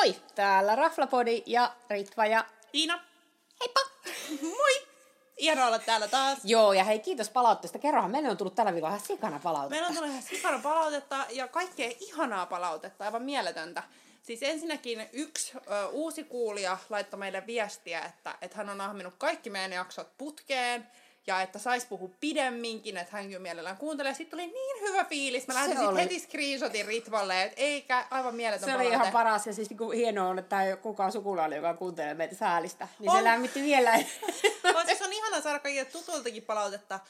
Moi! Täällä Raflapodi ja Ritva ja... Iina, Heippa! moi! Ihana olla täällä taas. Joo, ja hei, kiitos palautteesta. Kerrohan, meille on tullut tällä viikolla ihan sikana palautetta. Meillä on tullut ihan sikana palautetta ja kaikkea ihanaa palautetta, aivan mieletöntä. Siis ensinnäkin yksi ö, uusi kuulija laittoi meille viestiä, että, että hän on ahminut kaikki meidän jaksot putkeen ja että sais puhua pidemminkin, että hän kyllä mielellään kuuntelee. Sitten tuli niin hyvä fiilis. Mä lähetin Se sit oli. heti screenshotin Ritvalle, että eikä aivan mieletön Se oli palaute. ihan paras ja siis niinku hienoa on, että ei ole kukaan sukulainen, joka kuuntelee meitä säälistä. Niin On. se lämmitti vielä. on, siis on ihana saada kaikille tutuiltakin palautetta,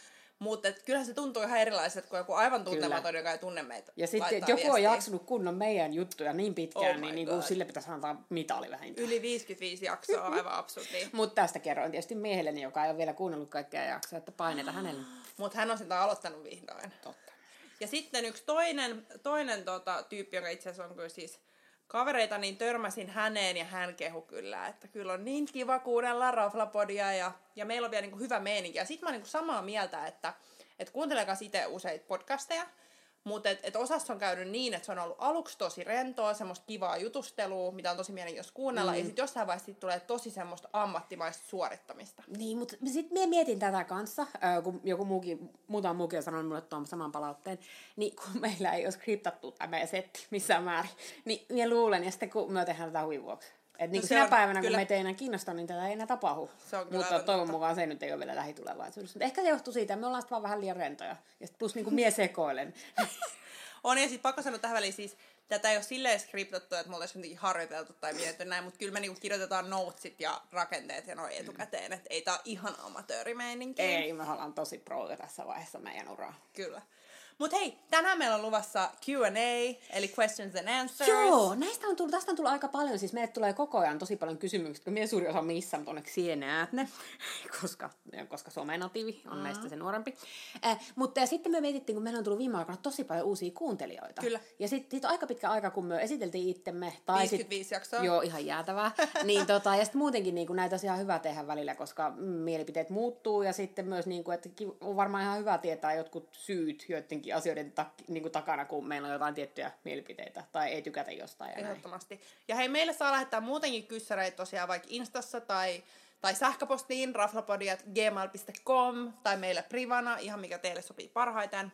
mutta et kyllähän se tuntuu ihan erilaiselta kuin joku aivan tuntematon, joka ei tunne meitä. Ja sitten, joku on viestiä. jaksanut kunnon meidän juttuja niin pitkään, Oh niin, niin kuin sille pitäisi antaa mitali vähintään. Yli 55 jaksoa, aivan absurdi. Mutta tästä kerroin tietysti miehelleni, joka ei ole vielä kuunnellut kaikkia jaksoja, että paineita hänelle. Mutta hän on sitä aloittanut vihdoin. Totta. Ja sitten yksi toinen, toinen tota, tyyppi, joka itse asiassa on kyllä siis kavereita, niin törmäsin häneen ja hän kehu kyllä, että kyllä on niin kiva kuunnella Raflapodia ja, ja meillä on vielä niin kuin hyvä meininki. Ja sitten mä oon niin kuin samaa mieltä, että, että kuuntelekaa itse useita podcasteja, mutta et, et osassa on käynyt niin, että se on ollut aluksi tosi rentoa, semmoista kivaa jutustelua, mitä on tosi mielenkiintoista kuunnella, mm. ja sitten jossain vaiheessa siitä tulee tosi semmoista ammattimaista suorittamista. Niin, mutta sitten minä mietin tätä kanssa, äh, kun joku muukin, muutama muukin on sanonut mulle tuon saman palautteen, niin kun meillä ei ole skriptattu tämä setti missään määrin, niin minä luulen, ja sitten kun me tehdään tätä huivin Että niin No on päivänä, kyllä- kun meitä ei enää kiinnosta, niin tätä ei enää tapahdu. Se on kyllä Mutta toivon totta. mukaan se nyt ei ole vielä lähitulevaisuudessa. Mutta ehkä se johtuu siitä, että me ollaan vaan vähän liian rentoja. Ja plus niin kuin mie sekoilen. On, ja sitten pakko sanoa tähän väliin siis, tätä ei ole silleen skriptattu, että me oltaisiin jotenkin harjoiteltu tai mietitty näin, mutta kyllä me niinku kirjoitetaan notesit ja rakenteet ja noin etukäteen, että ei tää ole ihan amatöörimeininki. ei, me ollaan tosi proja tässä vaiheessa meidän uraa. Kyllä. Mutta hei, tänään meillä on luvassa Q&A, eli questions and answers. Joo, näistä on tullut, tästä on tullut aika paljon, siis meille tulee koko ajan tosi paljon kysymyksiä, kun minä suuri osa missä, mutta onneksi siihen näet ne, koska, koska somenatiivi on meistä se nuorempi. Äh, mutta ja sitten me mietittiin, kun meillä on tullut viime aikoina tosi paljon uusia kuuntelijoita. Kyllä. Ja sitten sit on aika pitkä aika, kun me esiteltiin itsemme. Tai 55 sit, jaksoa. Joo, ihan jäätävää. niin, tota, ja sitten muutenkin niin näitä olisi ihan hyvä tehdä välillä, koska mm, mielipiteet muuttuu ja sitten myös, niin kuin, että on varmaan ihan hyvä tietää jotkut syyt joidenkin asioiden tak, niin kuin takana, kun meillä on jotain tiettyjä mielipiteitä tai ei tykätä jostain ja näin. Ehdottomasti. Ja hei, meille saa lähettää muutenkin kyssäreitä tosiaan vaikka Instassa tai, tai sähköpostiin raflapodi.gmail.com tai meille privana, ihan mikä teille sopii parhaiten.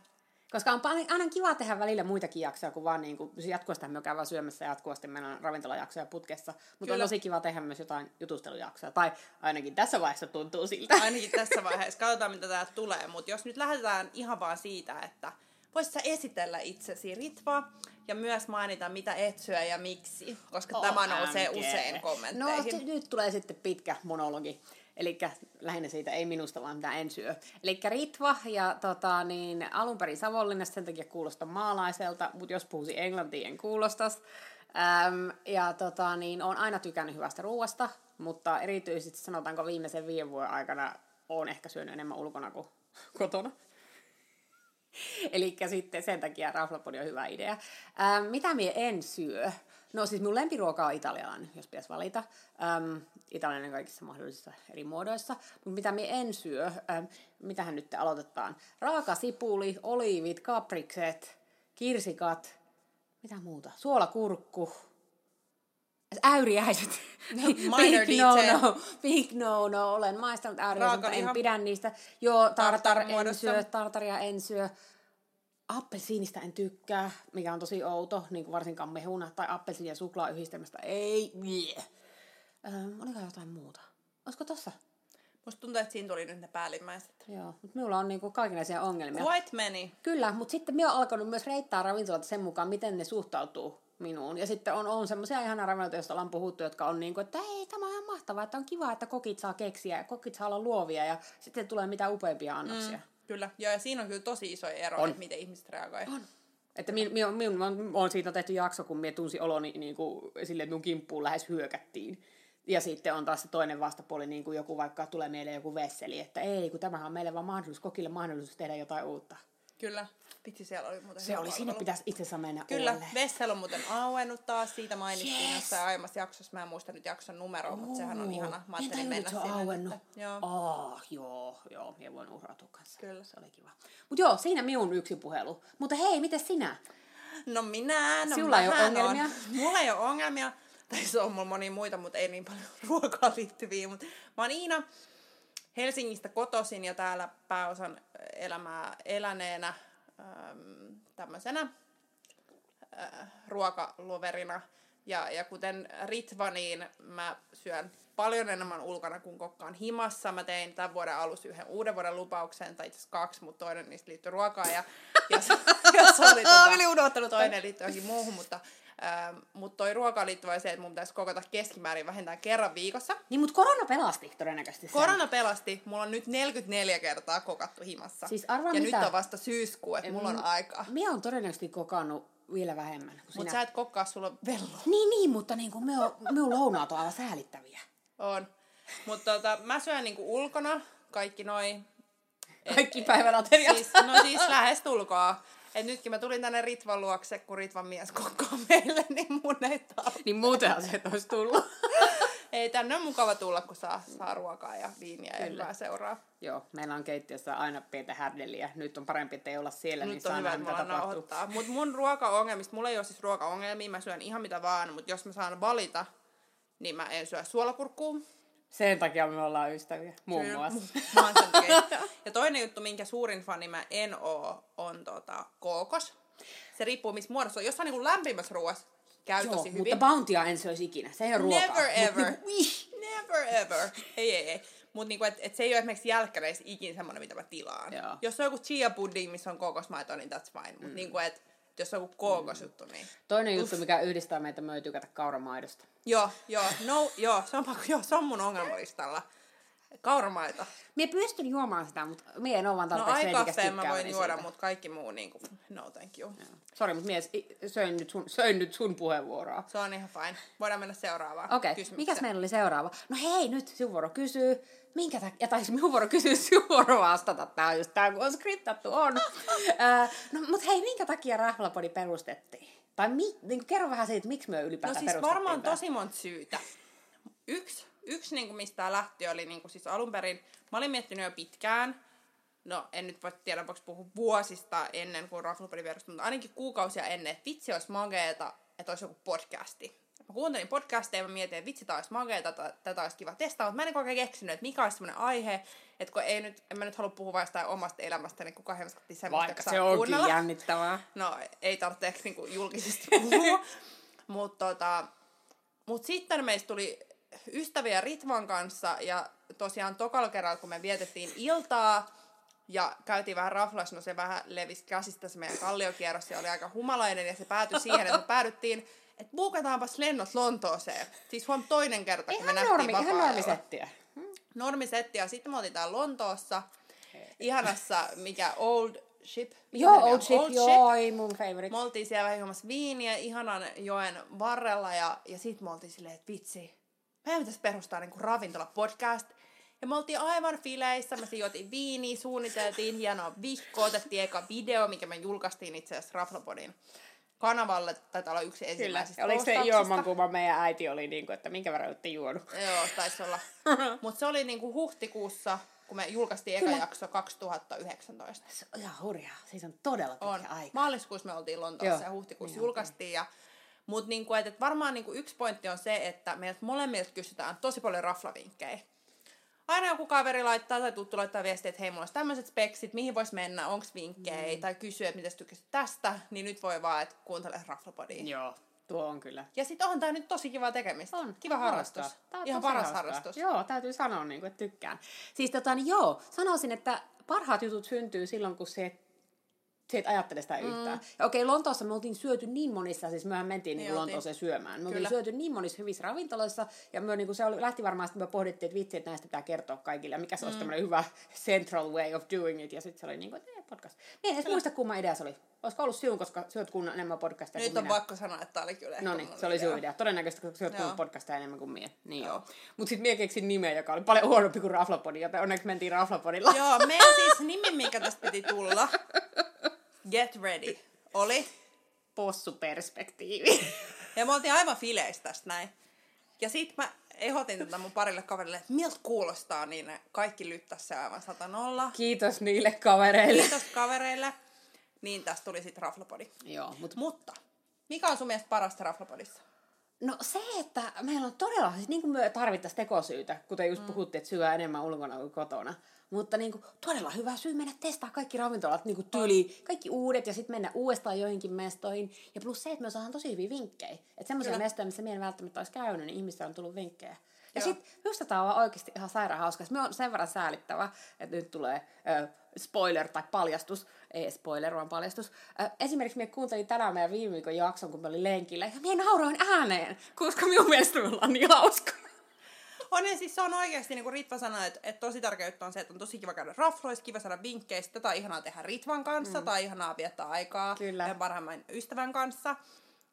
Koska on paljon- aina kiva tehdä välillä muitakin jaksoja, kuin vaan niin kuin, jatkuvasti me käydään syömässä ja jatkuvasti meillä on ravintolajaksoja putkessa. Mutta on tosi kiva tehdä myös jotain jutustelujaksoja. Tai ainakin tässä vaiheessa tuntuu siltä. Ainakin tässä vaiheessa. Katsotaan, mitä täältä tulee. Mutta jos nyt lähdetään ihan vaan siitä, että voisit sä esitellä itsesi Ritva ja myös mainita, mitä et syö ja miksi, koska tämä nousee usein No, kommentteihin. t- nyt tulee sitten pitkä monologi. Eli lähinnä siitä ei minusta, vaan mitä en syö. Eli Ritva ja tota, niin, alun perin Savonlinnasta, sen takia kuulostaa maalaiselta, mutta jos puhuisin englantia, en kuulostas. Äm, ja tota, niin, olen aina tykännyt hyvästä ruoasta, mutta erityisesti sanotaanko viimeisen viiden vuoden aikana olen ehkä syönyt enemmän ulkona kuin kotona. Eli sitten sen takia raflapodi on hyvä idea. Ähm, mitä minä en syö? No siis mun lempiruoka on italialainen, jos pitäisi valita. Ähm, italialainen kaikissa mahdollisissa eri muodoissa. Mutta mitä minä en syö? Ähm, mitähän nyt aloitetaan? Raaka sipuli, oliivit, kaprikset, kirsikat, mitä muuta? Suolakurkku, äyriäiset. Minor big no detail. no, big no no. Olen maistanut äyriäiset, mutta en pidä niistä. Joo, tartar en syö, tartaria en syö. Appelsiinista en tykkää, mikä on tosi outo, niin kuin varsinkaan mehuna tai appelsiini ja suklaa yhdistelmästä. Ei, yeah. Öm, oliko jotain muuta? Olisiko tossa? Musta tuntuu, että siinä tuli nyt ne päällimmäiset. Joo, mutta minulla on niinku kaikenlaisia ongelmia. Quite many. Kyllä, mutta sitten minä olen alkanut myös reittää ravintoloita sen mukaan, miten ne suhtautuu minuun. Ja sitten on, on semmoisia ihania ravintoloita, joista ollaan puhuttu, jotka on niin kuin, että ei, tämä on ihan mahtavaa, että on kiva, että kokit saa keksiä ja kokit saa olla luovia ja sitten tulee mitä upeimpia annoksia. Mm. Kyllä. Joo, ja siinä on kyllä tosi iso ero, On. että miten ihmiset reagoi. On. Että min, min, min, min, on siitä tehty jakso, kun minä tunsin oloni niin kuin, sille, että minun kimppuun lähes hyökättiin. Ja sitten on taas se toinen vastapuoli, niin kuin joku vaikka tulee mieleen joku vesseli, että ei, kun tämähän on meille vaan mahdollisuus, kokille mahdollisuus tehdä jotain uutta. Kyllä. Vitsi, siellä oli muuten Se oli, sinne pitäisi itse asiassa mennä Kyllä, uudelleen. Vessel on muuten auennut taas, siitä mainittiin Yes. jossain aiemmassa jaksossa, mä en muista nyt jakson numeroa, mutta sehän on ihana. Mä ajattelin en mennä se on auennut. nyt. Joo. Oh, joo, joo, minä voin uhrautua kanssa. Kyllä. Se oli kiva. Mutta joo, siinä minun yksi puhelu. Mutta hei, miten sinä? No minä, no Sinulla ei mähän ongelmia? On. Mulla ei ole ongelmia. tai se on mulla monia muita, mutta ei niin paljon ruokaan liittyviä. Mutta mä oon Iina Helsingistä kotoisin ja täällä pääosan elämää eläneenä äm, tämmöisenä äh, ruokaloverina. Ja, ja kuten Ritva, niin mä syön paljon enemmän ulkona kuin kokkaan himassa. Mä tein tämän vuoden alussa yhden uuden vuoden lupauksen, tai itse asiassa kaksi, mutta toinen niistä liittyy ruokaan. Ja, ja, ja se oli tota, toinen liittyy johonkin muuhun, mutta Ähm, mutta toi ruokaan liittyvä se, että mun pitäisi kokota keskimäärin vähintään kerran viikossa. Niin, mutta korona pelasti todennäköisesti sen. Korona pelasti. Mulla on nyt 44 kertaa kokattu himassa. Siis arvaa ja mitä? nyt on vasta syyskuu, että mulla on aikaa. Minä on todennäköisesti kokannut vielä vähemmän. Mutta sä et kokkaa, sulla vello. Niin, niin, mutta niin kuin me on, me on lounaat on aivan säälittäviä. On. Mutta tota, mä syön niinku ulkona kaikki noin. Kaikki päivänateriat. Siis, no siis lähes tulkoa. Et nytkin mä tulin tänne Ritvan luokse, kun Ritvan mies kokkaa meille, niin mun ei tarvitse. Niin muutenhan se olisi tullut. ei, tänne on mukava tulla, kun saa, saa ruokaa ja viiniä Kyllä. ja hyvää seuraa. Joo, meillä on keittiössä aina pientä härdeliä. Nyt on parempi, että ei olla siellä, Nyt niin saa nähdä, mitä tapahtuu. Mutta mun ruokaongelmista, mulla ei ole siis ruokaongelmia, mä syön ihan mitä vaan, mutta jos mä saan valita, niin mä en syö suolakurkkuu, sen takia me ollaan ystäviä, muun muassa. Ja toinen juttu, minkä suurin fani mä en oo, on tota, kookos. Se riippuu, missä muodossa on. Jossain niin lämpimässä ruoassa käy Joo, tosi hyvin. mutta bountia en syöisi ikinä. Se ei ole ruokaa. Never ever. Mut, niinku, Never ever. Ei, ei, ei. Mutta niinku, et, et se ei ole esimerkiksi jälkkäreissä ikinä semmoinen, mitä mä tilaan. Joo. Jos on joku chia pudding, missä on kokosmaito, niin that's fine. Mutta mm. niinku, et, jos on joku kookosjuttu, mm. niin... Toinen Uff. juttu, mikä yhdistää meitä, me tykätä kauramaidosta. Joo, joo, no, joo, se on, joo, se on mun ongelmalistalla. Kauramaita. Mie pystyn juomaan sitä, mutta mie en ole vaan tarpeeksi No ai mä voin juoda, mutta kaikki muu niin kuin, no thank you. Sori, mutta mies, söin nyt, sun, söin nyt sun puheenvuoroa. Se on ihan fine. Voidaan mennä seuraavaan Okei, okay. mikäs meillä oli seuraava? No hei, nyt sinun vuoro kysyy. Minkä takia, ja taisi minun vuoro kysyä sinun vastata. Tää on just tää, kun on skriptattu, on. no, mutta hei, minkä takia Rahlapodi perustettiin? Tai mi, niin kuin, kerro vähän siitä, miksi me ylipäätään No siis varmaan tosi monta syytä. Yksi yksi, niin kuin mistä tämä lähti, oli niin kuin siis alun perin, mä olin miettinyt jo pitkään, no en nyt voi tiedä, voiko puhua vuosista ennen kuin Raflopeli perustui, mutta ainakin kuukausia ennen, että vitsi olisi mageeta, että olisi joku podcasti. Mä kuuntelin podcasteja ja mä mietin, että vitsi, tämä olisi mageeta, tätä olisi kiva testaa, mutta mä en ajan keksinyt, että mikä olisi sellainen aihe, että kun ei nyt, en mä nyt halua puhua vain sitä omasta elämästä, niin kukaan hemskatti semmoista, Vaikka se onkin kuunnella. jännittävää. No, ei tarvitse niin kuin julkisesti puhua. mutta tota, mut sitten meistä tuli ystäviä Ritvan kanssa ja tosiaan tokalla kerralla, kun me vietettiin iltaa ja käytiin vähän raflas, no se vähän levisi käsistä se meidän kalliokierros ja oli aika humalainen ja se päätyi siihen, että me päädyttiin, että buukataanpas lennot Lontooseen. Siis huom toinen kerta, kun ihan me normi, nähtiin Ihan normisettiä. Normisettiä. Sitten me täällä Lontoossa, ihanassa, mikä Old Ship. Joo, Old Ship, Old joo, Ship. mun favorite. Me oltiin siellä vähän viiniä ihanan joen varrella ja, ja sitten me oltiin silleen, että vitsi, meidän pitäisi perustaa niin ravintola-podcast. Ja me oltiin aivan fileissä, me sijoitin viiniä, suunniteltiin hienoa vihko, otettiin eka video, mikä me julkaistiin itse asiassa Raflopodin kanavalle, taitaa olla yksi ensimmäisistä Oliko se juomankuva meidän äiti oli, niin kuin, että minkä verran olette juonut? Joo, taisi olla. Mutta se oli niin kuin huhtikuussa, kun me julkaistiin eka Kyllä. jakso 2019. Se on ihan hurjaa, siis on todella pitkä on. aika. Maaliskuussa me oltiin Lontoossa Joo. ja huhtikuussa niin julkaistiin. Ja mutta niinku, et, et varmaan niinku yksi pointti on se, että meiltä molemmilta kysytään tosi paljon raflavinkkejä. Aina joku kaveri laittaa tai tuttu laittaa viestiä, että hei, mulla olisi tämmöiset speksit, mihin vois mennä, onko vinkkejä, mm. tai kysyä, että mitä tykkäsit tästä, niin nyt voi vaan, että kuuntele Raflapodia. Joo, tuo on kyllä. Ja sitten on tää nyt tosi kiva tekemistä. On. Kiva harrastus. Tää on Ihan paras hauskaa. harrastus. Joo, täytyy sanoa, niin kuin, että tykkään. Siis tota, niin joo, sanoisin, että parhaat jutut syntyy silloin, kun se se et ajattele sitä yhtään. Mm. Ja okei, Lontoossa me oltiin syöty niin monissa, siis mehän mentiin niin Lontooseen syömään. Me oltiin syöty niin monissa hyvissä ravintoloissa, ja me, niin kuin se oli, lähti varmaan, että me pohdittiin, että vitsi, että näistä pitää kertoa kaikille, mikä se mm. olisi tämmöinen hyvä central way of doing it, ja sitten se oli niin kuin, että podcast. Mä en edes muista, kumma idea se oli. Olisiko ollut sinun, koska syöt kun enemmän podcasteja Nyt on minä. pakko sanoa, että tämä oli kyllä No niin, se oli sinun idea. Todennäköisesti, koska syöt kun podcasteja enemmän kuin minä. Niin joo. joo. Mutta sitten minä keksin nimeä, joka oli paljon huonompi kuin Raflapodi, joten onneksi mentiin Raflapodilla. Joo, meidän siis nimi, mikä tästä piti tulla, Get ready. Oli? Possuperspektiivi. Ja me oltiin aivan fileistä tästä näin. Ja sit mä ehdotin tätä mun parille kaverille, että miltä kuulostaa, niin ne kaikki lyttäisi se aivan nolla. Kiitos niille kavereille. Kiitos kavereille. Niin tästä tuli sitten Raflapodi. Joo, mut... Mutta mikä on sun mielestä parasta Raflapodissa? No se, että meillä on todella, siis niin kuin me tarvittaisiin tekosyytä, kuten just mm. puhuttiin, että syö enemmän ulkona kuin kotona. Mutta niin kuin, todella hyvä syy mennä testaa kaikki ravintolat niin kuin tyyli, kaikki uudet ja sitten mennä uudestaan joihinkin mestoihin. Ja plus se, että me saadaan tosi hyviä vinkkejä. Että semmoisia mestoja, missä meidän välttämättä olisi käynyt, niin ihmistä on tullut vinkkejä. Ja sitten just tämä on oikeasti ihan sairaan hauska. Me on sen verran säälittävä, että nyt tulee ö, spoiler tai paljastus. Ei spoiler, vaan paljastus. Ö, esimerkiksi me kuuntelin tänään meidän viime viikon jakson, kun me oli lenkillä. Ja minä nauroin ääneen, koska minun mielestä me ollaan niin hauska. On ja siis se on oikeasti, niin kuin Ritva sanoi, että, että tosi tärkeää on se, että on tosi kiva käydä rafloissa, kiva saada vinkkejä, tätä on ihanaa tehdä Ritvan kanssa, mm. tai ihanaa viettää aikaa Kyllä. parhaimman ystävän kanssa.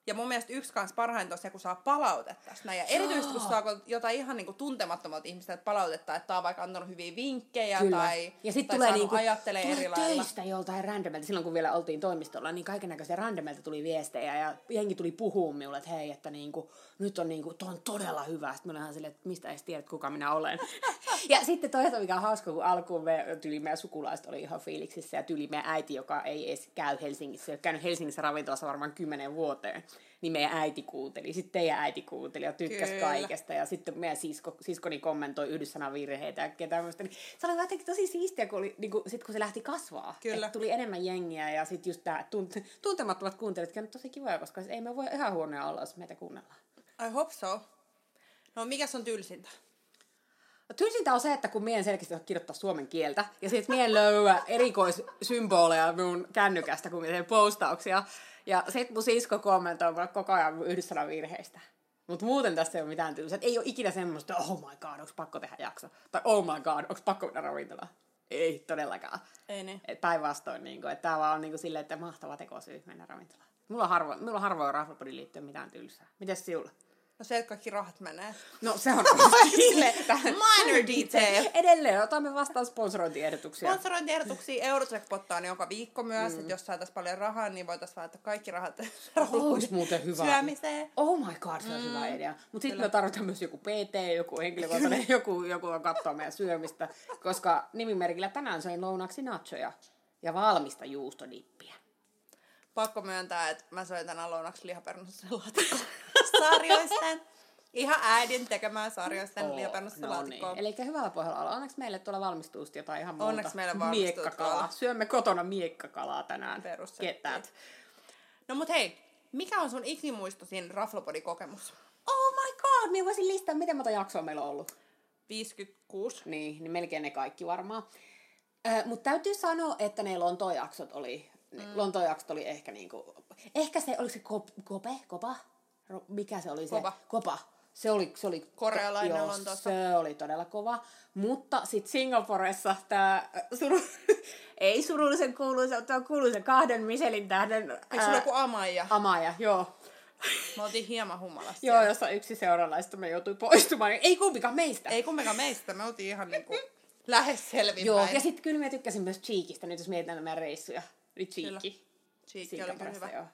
Ja mun mielestä yksi kanssa parhainta on se, kun saa palautetta tästä Ja erityisesti kun saa jotain ihan niinku tuntemattomalta ihmistä palautetta, että on vaikka antanut hyviä vinkkejä Kyllä. tai, ja sit tai tulee niinku, ajattelee tulee eri lailla. töistä joltain randomilta. Silloin kun vielä oltiin toimistolla, niin kaikenlaisia randomilta tuli viestejä ja jengi tuli puhua minulle, että hei, että niinku, nyt on niinku, on todella hyvä. Sitten mä olen silleen, että mistä edes tiedät, kuka minä olen. ja sitten toisaalta mikä on hauska, kun alkuun me, tyli meidän sukulaiset oli ihan fiiliksissä ja tyli meidän äiti, joka ei edes käy Helsingissä, ei ole käynyt Helsingissä ravintolassa varmaan kymmenen vuoteen niin meidän äiti kuunteli, sitten teidän äiti kuunteli ja tykkäsi Kyllä. kaikesta. Ja sitten meidän sisko, siskoni kommentoi yhdyssanavirheitä ja kaikkea tämmöistä. Niin se oli jotenkin tosi siistiä, kun, oli, niin kun, sit, kun se lähti kasvaa. Kyllä. tuli enemmän jengiä ja sitten just tämä tunt, tuntemattomat kuuntelijat on tosi kivoja, koska ei me voi ihan huonoja olla, jos meitä kuunnellaan. I hope so. No mikä on tylsintä? Tylsintä on se, että kun mien selkeästi kirjoittaa suomen kieltä, ja sitten mien löyä erikoissymboleja mun kännykästä, kun mien postauksia, ja sit mun sisko kommentoi mulle koko ajan yhdessä virheistä. Mutta muuten tässä ei ole mitään tylsää. Ei ole ikinä semmoista, oh my god, onko pakko tehdä jakso? Tai oh my god, onko pakko mennä ravintolaan? Ei todellakaan. Ei niin. Päinvastoin, niin että tämä vaan on niin silleen, että mahtava tekosyy mennä ravintolaan. Mulla on harvoin, mulla on harvoin liittyen mitään tylsää. Mites sinulla? No se, että kaikki rahat menee. No se on sille, Minor detail. Edelleen otamme vastaan sponsorointiehdotuksia. Sponsorointiehdotuksia Eurotrack-pottaa niin joka viikko myös, mm. että jos saataisiin paljon rahaa, niin voitaisiin laittaa kaikki rahat Olisi muuten hyvä. syömiseen. Oh my god, se on mm. hyvä idea. Mutta sitten me tarvitaan myös joku PT, joku henkilökohtainen, joku, joku on katsoa meidän syömistä, koska nimimerkillä tänään söin lounaksi nachoja ja valmista juustodippiä. Pakko myöntää, että mä söin tänään lounaksi lihapernussa laatikkoa sarjoisten. Ihan äidin tekemään sarjoisten oh, lihapernussa no. Niin. Eli hyvällä pohjalla olla. Onneksi meille tuolla valmistuu jotain ihan muuta. Onneksi meille valmistuu Miekkakalaa. Syömme kotona miekkakalaa tänään. Ketät. No mut hei, mikä on sun ikimuistosin Raflopodi-kokemus? Oh my god, minä voisin listaa, miten monta jaksoa meillä on ollut. 56. Niin, niin melkein ne kaikki varmaan. Äh, Mutta täytyy sanoa, että ne Lontoon-jaksot oli, mm. Lontoon-jaksot oli ehkä niinku, ehkä se, oliko se kop, Kope, Kopa? Mikä se oli se? Kova. Kopa. Se oli, se oli Korealainen joo, on tossa. Se oli todella kova. Mutta sitten Singaporessa tämä suru, ei surullisen kuuluisa, mutta on kuuluisa kahden Michelin tähden. Eikö sulla joku Amaja? Amaja, joo. Me oltiin hieman humalassa. joo, jossa yksi seuralaista me joutui poistumaan. Ei kumpikaan meistä. Ei kumpikaan meistä. Me oltiin ihan niinku lähes selvinpäin. Joo, ja sitten kyllä mä tykkäsin myös Cheekistä, nyt jos mietitään meidän reissuja. Oli Cheeki. Cheeki oli kyllä hyvä. Joo.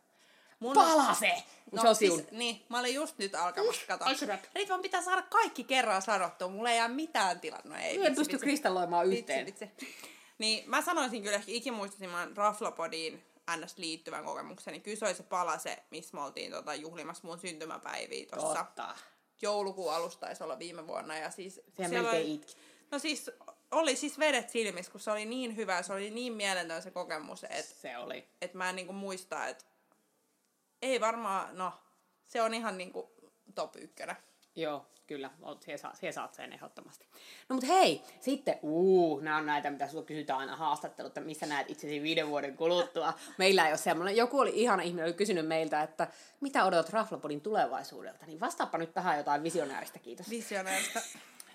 Mun Palase! No, se on siis, niin, mä olin just nyt alkamassa katsoa. Nyt vaan pitää saada kaikki kerran sanottua. Mulla ei jää mitään tilannut. No, ei, en pysty vitsi. kristalloimaan yhteen. Vitsi, vitsi. Niin, mä sanoisin kyllä ehkä ikimuistoisimman Raflopodiin ns. liittyvän kokemuksen. Niin kyllä se oli se palase, missä me oltiin tota, juhlimassa mun syntymäpäiviä tuossa. Joulukuun alusta taisi olla viime vuonna. Ja siis, siellä, siellä oli, itki. No siis oli siis vedet silmissä, kun se oli niin hyvä, se oli niin mieletön se kokemus, että se oli. Et mä en niinku muista, että ei varmaan, no, se on ihan niinku top ykkönen. Joo, kyllä, siihen, saa, siihen saat sen ehdottomasti. No mutta hei, sitten, uu, nämä on näitä, mitä sinulta kysytään aina haastattelut, että missä näet itsesi viiden vuoden kuluttua. Meillä ei ole semmoinen, joku oli ihana ihminen, oli kysynyt meiltä, että mitä odotat Raflapodin tulevaisuudelta, niin vastaappa nyt tähän jotain visionääristä, kiitos. Visionääristä.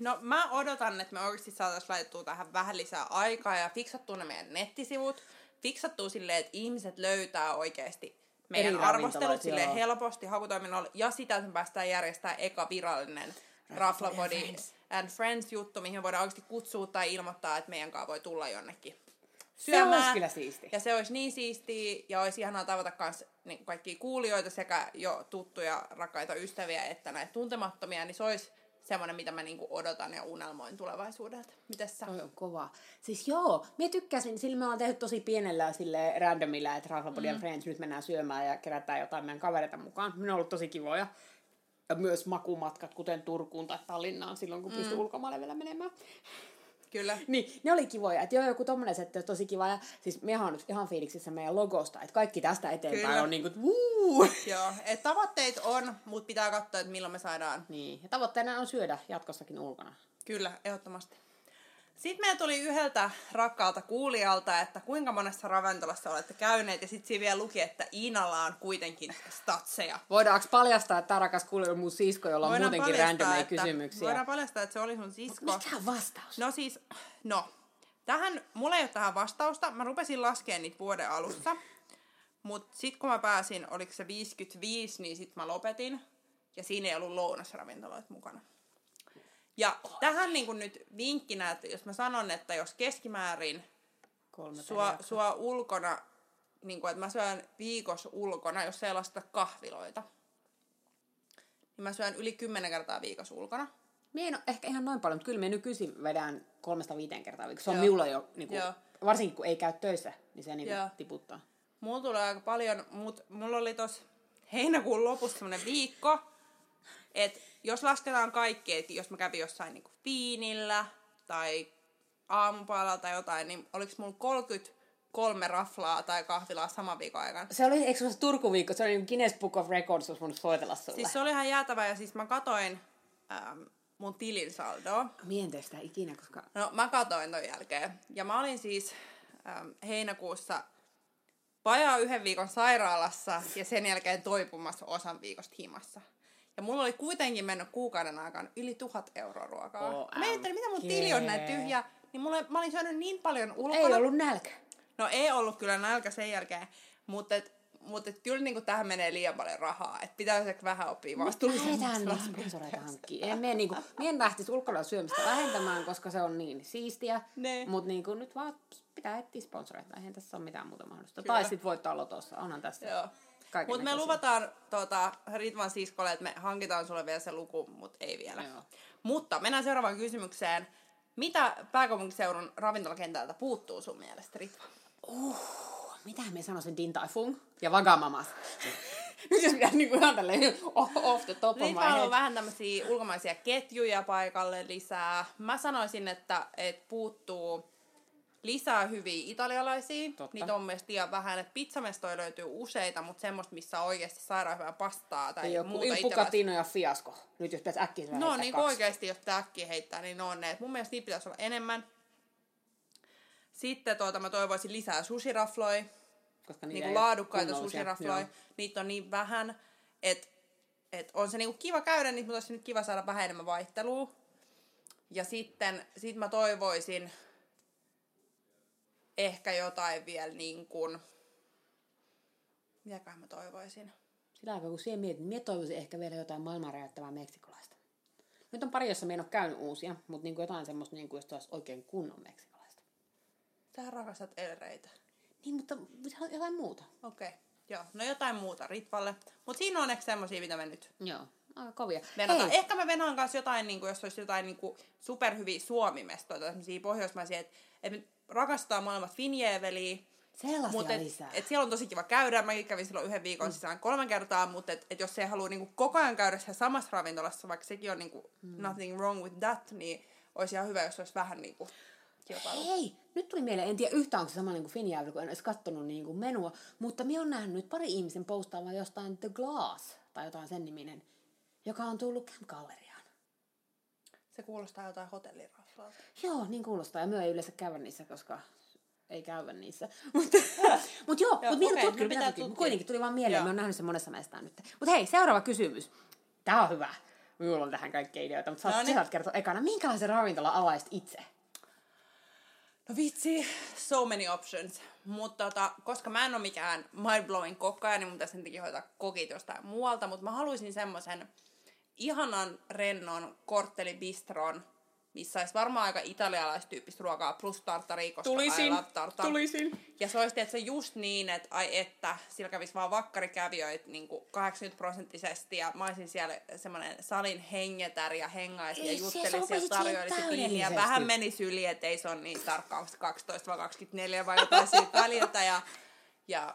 No mä odotan, että me oikeasti saataisiin laitettua tähän vähän lisää aikaa ja fiksattua ne meidän nettisivut. Fiksattua silleen, että ihmiset löytää oikeasti meidän arvostelut sille helposti hakutoiminnolla ja sitä, että me päästään järjestämään eka virallinen Raflabody and Friends juttu, mihin voidaan oikeasti kutsua tai ilmoittaa, että meidän kanssa voi tulla jonnekin syömään. Se olisi kyllä siisti. Ja se olisi niin siistiä ja olisi ihanaa tavata myös niin kaikkia kuulijoita sekä jo tuttuja rakkaita ystäviä että näitä tuntemattomia, niin se olisi semmoinen, mitä mä niinku odotan ja unelmoin tulevaisuudelta. Mites sä? Toi on kova. Siis joo, mä tykkäsin, sillä me ollaan tehty tosi pienellä sille randomilla, että Raflapodi mm. Friends, nyt mennään syömään ja kerätään jotain meidän kavereita mukaan. Minä on ollut tosi kivoja. ja myös makumatkat, kuten Turkuun tai Tallinnaan silloin, kun mm. pystyi ulkomaille vielä menemään. Kyllä. Niin, ne oli kivoja. Että joo, joku tommonen setti on tosi kiva. Ja siis mehän on nyt ihan fiiliksissä meidän logosta, että kaikki tästä eteenpäin Kyllä. on niinku, että wuu! Joo, et tavoitteet on, mutta pitää katsoa, että milloin me saadaan. Niin, ja tavoitteena on syödä jatkossakin ulkona. Kyllä, ehdottomasti. Sitten meillä tuli yhdeltä rakkaalta kuulijalta, että kuinka monessa ravintolassa olette käyneet, ja sitten siinä vielä luki, että Iinalla on kuitenkin statseja. Voidaanko paljastaa, että tämä rakas kuulija on mun sisko, jolla on Voidaan muutenkin randomia että- kysymyksiä? Voidaan paljastaa, että se oli sun sisko. Mikä on vastaus? No siis, no, tähän, mulla ei ole tähän vastausta. Mä rupesin laskemaan niitä vuoden alussa. Mutta sitten kun mä pääsin, oliko se 55, niin sitten mä lopetin. Ja siinä ei ollut lounasravintoloita mukana. Ja tähän niin kun nyt vinkkinä, että jos mä sanon, että jos keskimäärin Kolme sua, sua ulkona, niin kun, että mä syön viikossa ulkona, jos ei lasketa kahviloita, niin mä syön yli 10 kertaa viikossa ulkona. Mie en ole ehkä ihan noin paljon, mutta kyllä me nykyisin vedän kolmesta viiteen kertaa viikossa. Se on Joo. minulla jo, niin kuin, Joo. varsinkin kun ei käy töissä, niin se niin Joo. tiputtaa. Mulla tulee aika paljon, mutta mulla oli tos heinäkuun lopussa semmonen viikko, että jos lasketaan kaikki, että jos mä kävin jossain niinku fiinillä tai aamupalalla tai jotain, niin oliko mulla 33 raflaa tai kahvilaa saman viikon aikana. Se oli, eikö se ole se Turku-viikko? Se oli niin Guinness Book of Records, olisi voinut soitella sulle. Siis se oli ihan jäätävä ja siis mä katoin ähm, mun tilin saldoa. Mie en tee sitä ikinä, koska... No mä katoin ton jälkeen. Ja mä olin siis ähm, heinäkuussa vajaa yhden viikon sairaalassa ja sen jälkeen toipumassa osan viikosta himassa. Ja mulla oli kuitenkin mennyt kuukauden aikana yli tuhat euroa ruokaa. OMG. Mä ajattelin, mitä mun tili on näin tyhjä. Niin mulle, mä olin syönyt niin paljon ulkona. Ei ollut nälkä. No ei ollut kyllä nälkä sen jälkeen, mutta et, mutta et kyllä niinku tähän menee liian paljon rahaa. Että pitäisi vähän oppia vastuullisemmaksi. Lähdetään niitä sponsoreita hankkiin. En mie, niinku, mie en lähtisi ulkona syömistä vähentämään, koska se on niin siistiä. Mutta niinku, nyt vaan pitää etsiä sponsoreita. Eihän tässä ole mitään muuta mahdollista. Kyllä. Tai sitten voittaa lotossa. Onhan tässä. Joo. Mutta me luvataan tota, Ritvan siskolle, että me hankitaan sulle vielä se luku, mutta ei vielä. Joo. Mutta mennään seuraavaan kysymykseen. Mitä pääkaupunkiseudun ravintolakentältä puuttuu sun mielestä, Ritva? Mitä me sanoisin Din Tai Fung ja Vagamamas? Nyt jos pitäisi niinku ihan tälleen off the top of my Ritva haluaa head. vähän tämmöisiä ulkomaisia ketjuja paikalle lisää. Mä sanoisin, että, että puuttuu lisää hyviä italialaisia. Totta. Niitä on mielestäni liian vähän. Että pizzamestoja löytyy useita, mutta semmoista, missä on oikeasti sairaan hyvää pastaa tai Joku muuta italialaista. Pucatino ja Fiasco. Nyt jos pitäisi äkkiä No niin kaksi. oikeasti, jos pitää äkkiä heittää, niin ne on ne. Et mun mielestä niitä pitäisi olla enemmän. Sitten tuota, mä toivoisin lisää sushirafloja, Koska niitä ei ole laadukkaita sushirafloja. Niitä on niin vähän, että et on se niinku kiva käydä, niin mutta olisi nyt kiva saada vähän enemmän vaihtelua. Ja sitten sit mä toivoisin ehkä jotain vielä niin kuin... Mitäköhän mä toivoisin? Sillä aikaa, kun siihen mietin, mie toivoisin ehkä vielä jotain maailman räjäyttävää meksikolaista. Nyt on pari, jossa me en ole käynyt uusia, mutta niin kuin jotain semmoista, niin kuin, jos olisi oikein kunnon meksikolaista. Sä rakastat elreitä. Niin, mutta jotain muuta. Okei. Okay. Joo, no jotain muuta Ritvalle. Mutta siinä on ehkä semmosia, mitä me nyt Joo, aika kovia. Hei, Ehkä me venaan kanssa jotain, niin kuin, jos olisi jotain niin kuin, superhyviä suomimestoja, tämmöisiä pohjoismaisia, että et me rakastetaan molemmat Finjeveliä. sellaisia Mutta et, lisää. et siellä on tosi kiva käydä. Mäkin kävin silloin yhden viikon sisään kolme kertaa, mutta et, et jos ei halua niinku koko ajan käydä siellä samassa ravintolassa, vaikka sekin on niinku Mm. nothing wrong with that, niin olisi ihan hyvä, jos olisi vähän niinku kilpailu. Hei, nyt tuli mieleen, en tiedä yhtään onko se sama niin kuin Finjävillä, kun en edes kattonut niin kuin menua, mutta minä olen nähnyt pari ihmisen postaavan jostain The Glass, tai jotain sen niminen, joka on tullut Camp Galleriaan. Se kuulostaa jotain hotelliraflalta. Joo, niin kuulostaa, ja myö ei yleensä käydä niissä, koska ei käydä niissä. Mutta mut joo, Joo, mutta tutkin, no pitää pitää tutkia. tutkia. Kuitenkin tuli vaan mieleen, Joo. mä oon nähnyt sen monessa mestään nyt. Mutta hei, seuraava kysymys. Tämä on hyvä. Minulla on tähän kaikkia ideoita, mutta saat, No niin. saat kertoa ekana. Minkälaisen ravintola avaisit itse? No vitsi, so many options. Mutta tota, koska mä en ole mikään mind-blowing kokkaja, niin mun pitäisi takia hoitaa kokit jostain muualta, mutta mä haluaisin semmoisen ihanan rennon korttelibistron, missä olisi varmaan aika italialaistyyppistä ruokaa plus tartari, koska I love tartar. tulisin. Ja se olisi tietysti just niin, että ai että, sillä kävisi vaan vakkarikävijöitä niin 80 prosenttisesti ja mä olisin siellä semmoinen salin hengetär ja hengaisin ja Ei, juttelisi ja tarjoilisi täydellisesti. Vähän menisi yli, ettei se ole niin tarkkaan, onko se 12 vai 24 vai jotain siitä väliltä. Ja, ja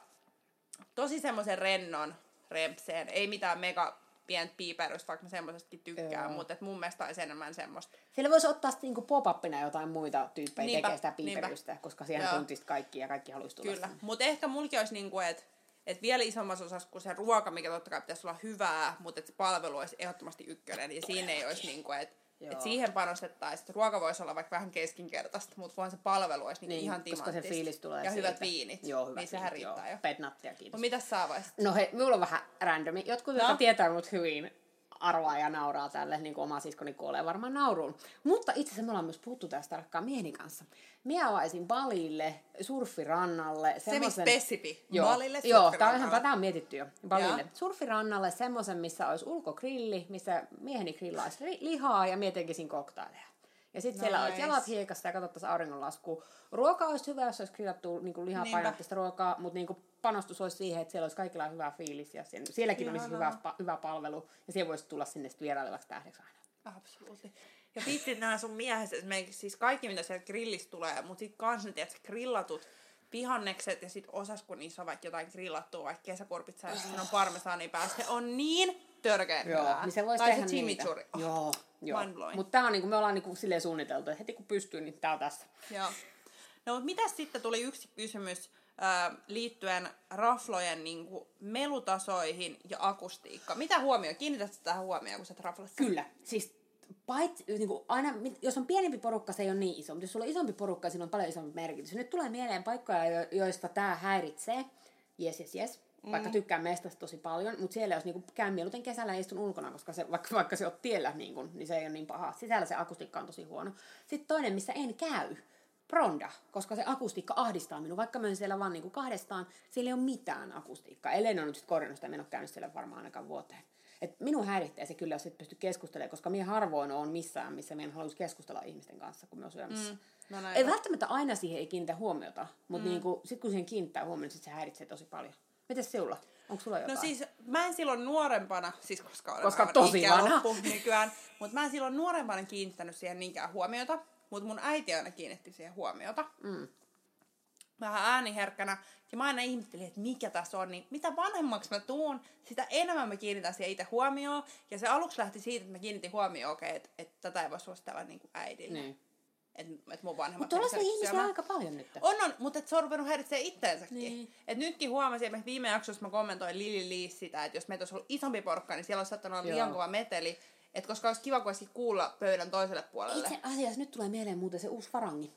tosi semmoisen rennon rempseen, ei mitään mega pientä piiperystä, vaikka mä semmoisestakin tykkään, Joo. mutta et mun mielestä olisi enemmän semmoista. Siellä voisi ottaa sitten niinku pop-upina jotain muita tyyppejä Niinpä, tekee sitä niinpä. piiperistä, koska siellä Joo. tuntisi kaikki ja kaikki haluaisi tulla Kyllä, mutta ehkä mulki olisi niinku, että et vielä isommassa osassa kuin se ruoka, mikä totta kai pitäisi olla hyvää, mutta se palvelu olisi ehdottomasti ykkönen, ja siinä ei olisi niinku, että Joo. et siihen panostettaisiin. että Ruoka voisi olla vaikka vähän keskinkertaista, mutta vaan se palvelu olisi niinku Niin, ihan koska se timanttista. fiilis tulee Ja siitä. hyvät viinit, Joo, hyvät niin sehän riittää joo. jo. Petnattia, kiitos. No mitä sä vaisit? No hei, minulla on vähän randomi. Jotkut, No. jotka tietää mut hyvin, arvaa ja nauraa tälle, niin kuin oma siskoni kuolee varmaan nauruun. Mutta itse asiassa me ollaan myös puhuttu tästä tarkkaan mieheni kanssa. Minä avaisin Balille, surfirannalle. Se, semmosen- missä Pessipi. Joo, Balille, joo tämä on ihan tätä on mietitty jo. Balille. Joo. Surfirannalle semmoisen, missä olisi ulkogrilli, missä mieheni grillaisi ri- lihaa ja mie tekisin koktaileja. Ja sitten siellä olisi jalat hiekassa ja katsottaisiin auringonlaskua. Ruoka olisi hyvä, jos olisi grillattu niin lihapainotteista ruokaa, mutta niin panostus olisi siihen, että siellä olisi kaikilla hyvä fiilis ja sen, sielläkin olisi Ihanaa. hyvä, pa- hyvä palvelu ja siellä voisi tulla sinne sitten vierailevaksi tähdeksi aina. Absoluutti. Ja vitsit nämä sun miehet, esimerkiksi siis kaikki mitä sieltä grillistä tulee, mutta sit kans ne tiedät, grillatut vihannekset ja sit osas kun niissä on vaikka jotain grillattua, vaikka kesäkurpitsa ja siinä on parmesaani päässä, se on niin törkeä Joo, niin se voisi tai tehdä se chimichurri. niitä. Joo, joo. Mutta tämä on niinku, me ollaan niinku silleen suunniteltu, että heti kun pystyy, niin tää on tässä. Joo. No mutta mitäs sitten tuli yksi kysymys ää, liittyen raflojen niin kuin, melutasoihin ja akustiikkaan. Mitä huomioon? Kiinnitätkö tähän huomioon, kun sä raflassa? Kyllä, siis paitsi, niin kuin aina, jos on pienempi porukka, se ei ole niin iso, mutta jos sulla on isompi porukka, sillä on paljon isompi merkitys. Nyt tulee mieleen paikkoja, jo- joista tämä häiritsee. Jes, jes, jes. Vaikka tykkään mestasta tosi paljon, mutta siellä jos niinku käyn mieluiten kesällä ja istun ulkona, koska se, vaikka, vaikka se on tiellä, niin kun, niin se ei ole niin paha. Sisällä se akustiikka on tosi huono. Sitten toinen, missä en käy, Pronda, koska se akustiikka ahdistaa minua. Vaikka mä oon siellä vaan niinku kahdestaan, siellä ei ole mitään akustiikkaa. Ellei ne on nyt sit korjannut sitä, mä en ole käynyt siellä varmaan ainakaan vuoteen. Et minun häiritsee se kyllä, jos et pysty keskustelemaan, koska minä harvoin on missään, missä minä haluaisi keskustella ihmisten kanssa, kun me on syömässä. Mm. No näin. Ei välttämättä aina siihen ei kiinnitä huomiota, mutta mm. niinku, sitten kun siihen kiinnittää huomiota, niin sit se häiritsee tosi paljon. Mites sinulla? Onko sulla jotain? No siis mä en silloin nuorempana, siis koska olen Koska tosi vanha. loppu nykyään, mutta mä en silloin nuorempana kiinnittänyt siihen niinkään huomiota, mutta mun äiti aina kiinnitti siihen huomiota. Mm. Vähän ääniherkkänä, ja mä aina ihmettelin, että mikä tässä on, niin mitä vanhemmaksi mä tuun, sitä enemmän mä kiinnitän siihen itse huomioon. Ja se aluksi lähti siitä, että mä kiinnitin huomioon, okei, että, että tätä ei voi suositella niin kuin äidille. Niin. Että, että mun vanhemmat Mutta ihmisiä on syömään. aika paljon nyt. On, on, mutta et se on ruvennut häiritsemään itteensäkin. Niin. Et nytkin huomasin, että viime jaksossa mä kommentoin Lili Liis sitä, että jos meitä olisi ollut isompi porukka, niin siellä olisi saattanut olla liian kova meteli. Et koska olisi kiva, kun olisi kuulla pöydän toiselle puolelle. Itse asiassa nyt tulee mieleen muuten se uusi farangi.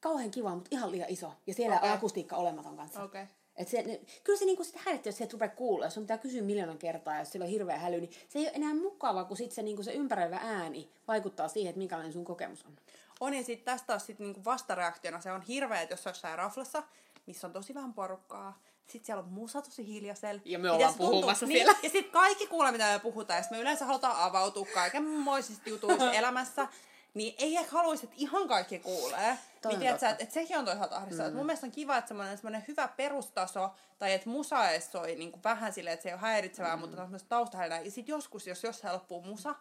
Kauhean kiva, mutta ihan liian iso. Ja siellä okay. akustiikka olematon kanssa. Okei. Et se, ne, kyllä se niinku sit häiritsee, jos se et rupea kuulla. Jos sun pitää kysyä miljoonan kertaa, jos sillä on hirveä häly, niin se ei ole enää mukava, kun sit se, niinku se ympäröivä ääni vaikuttaa siihen, että minkälainen sun kokemus on. On ja sitten tästä taas sit niinku vastareaktiona se on hirveä, että jos jossain raflassa, missä on tosi vähän porukkaa, sitten siellä on musa tosi hiljaisella. Ja me ollaan tuntuu? puhumassa niin, siellä. Ja sitten kaikki kuulee, mitä me puhutaan, ja sit me yleensä halutaan avautua kaikenmoisista jutuista elämässä. Niin ei ehkä haluaisi, että ihan kaikki kuulee. Toi Niin sä, että, että sekin on toisaalta ahdistavaa. Mm. Mun mielestä on kiva, että semmoinen, semmoinen hyvä perustaso, tai että musa edes soi niin kuin vähän silleen, että se ei ole häiritsevää, mm. mutta on semmoista taustahälinää. Ja sitten joskus, jos jossain loppuu musa,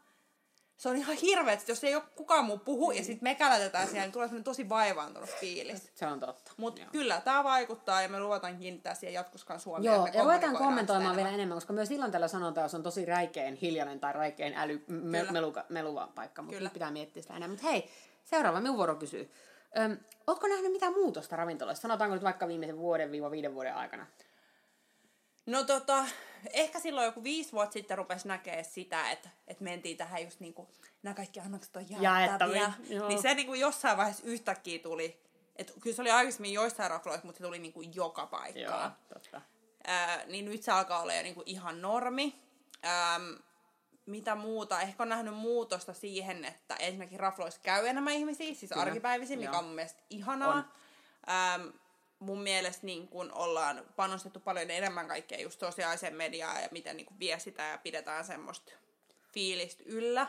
se on ihan hirveä, että jos ei ole kukaan muu puhu, ja sitten me kälätetään siellä, niin tulee tosi vaivaantunut fiilis. Se on totta. Mutta kyllä, tämä vaikuttaa, ja me luotaan kiinnittää siihen jatkoskaan suomea. Joo, me ja ruvetaan kommentoimaan vielä enemmän, koska myös silloin tällä sanotaan, jos on tosi räikein hiljainen tai räikein äly, me, meluka, meluva paikka, mutta pitää miettiä sitä enää. Mutta hei, seuraava minun vuoro kysyy. Öm, ootko nähnyt mitään muutosta ravintolassa? Sanotaanko nyt vaikka viimeisen vuoden viiva viiden vuoden aikana? No tota, ehkä silloin joku viisi vuotta sitten rupesi näkee sitä, että, että mentiin tähän just niinku, nämä kaikki annokset on jaettavia. Joo. Niin se niinku jossain vaiheessa yhtäkkiä tuli, että kyllä se oli aikaisemmin joissain rafloissa, mutta se tuli niinku joka paikkaan. totta. Ää, niin nyt se alkaa olla jo niinku ihan normi. Ähm, mitä muuta? Ehkä on nähnyt muutosta siihen, että ensinnäkin rafloissa käy enemmän ihmisiä, siis Kyllä, arkipäivisin, mikä joo. on mun mielestä ihanaa. On. Ähm, mun mielestä niin kun ollaan panostettu paljon enemmän kaikkea just sosiaaliseen mediaan ja miten niin viestitään ja pidetään semmoista fiilistä yllä.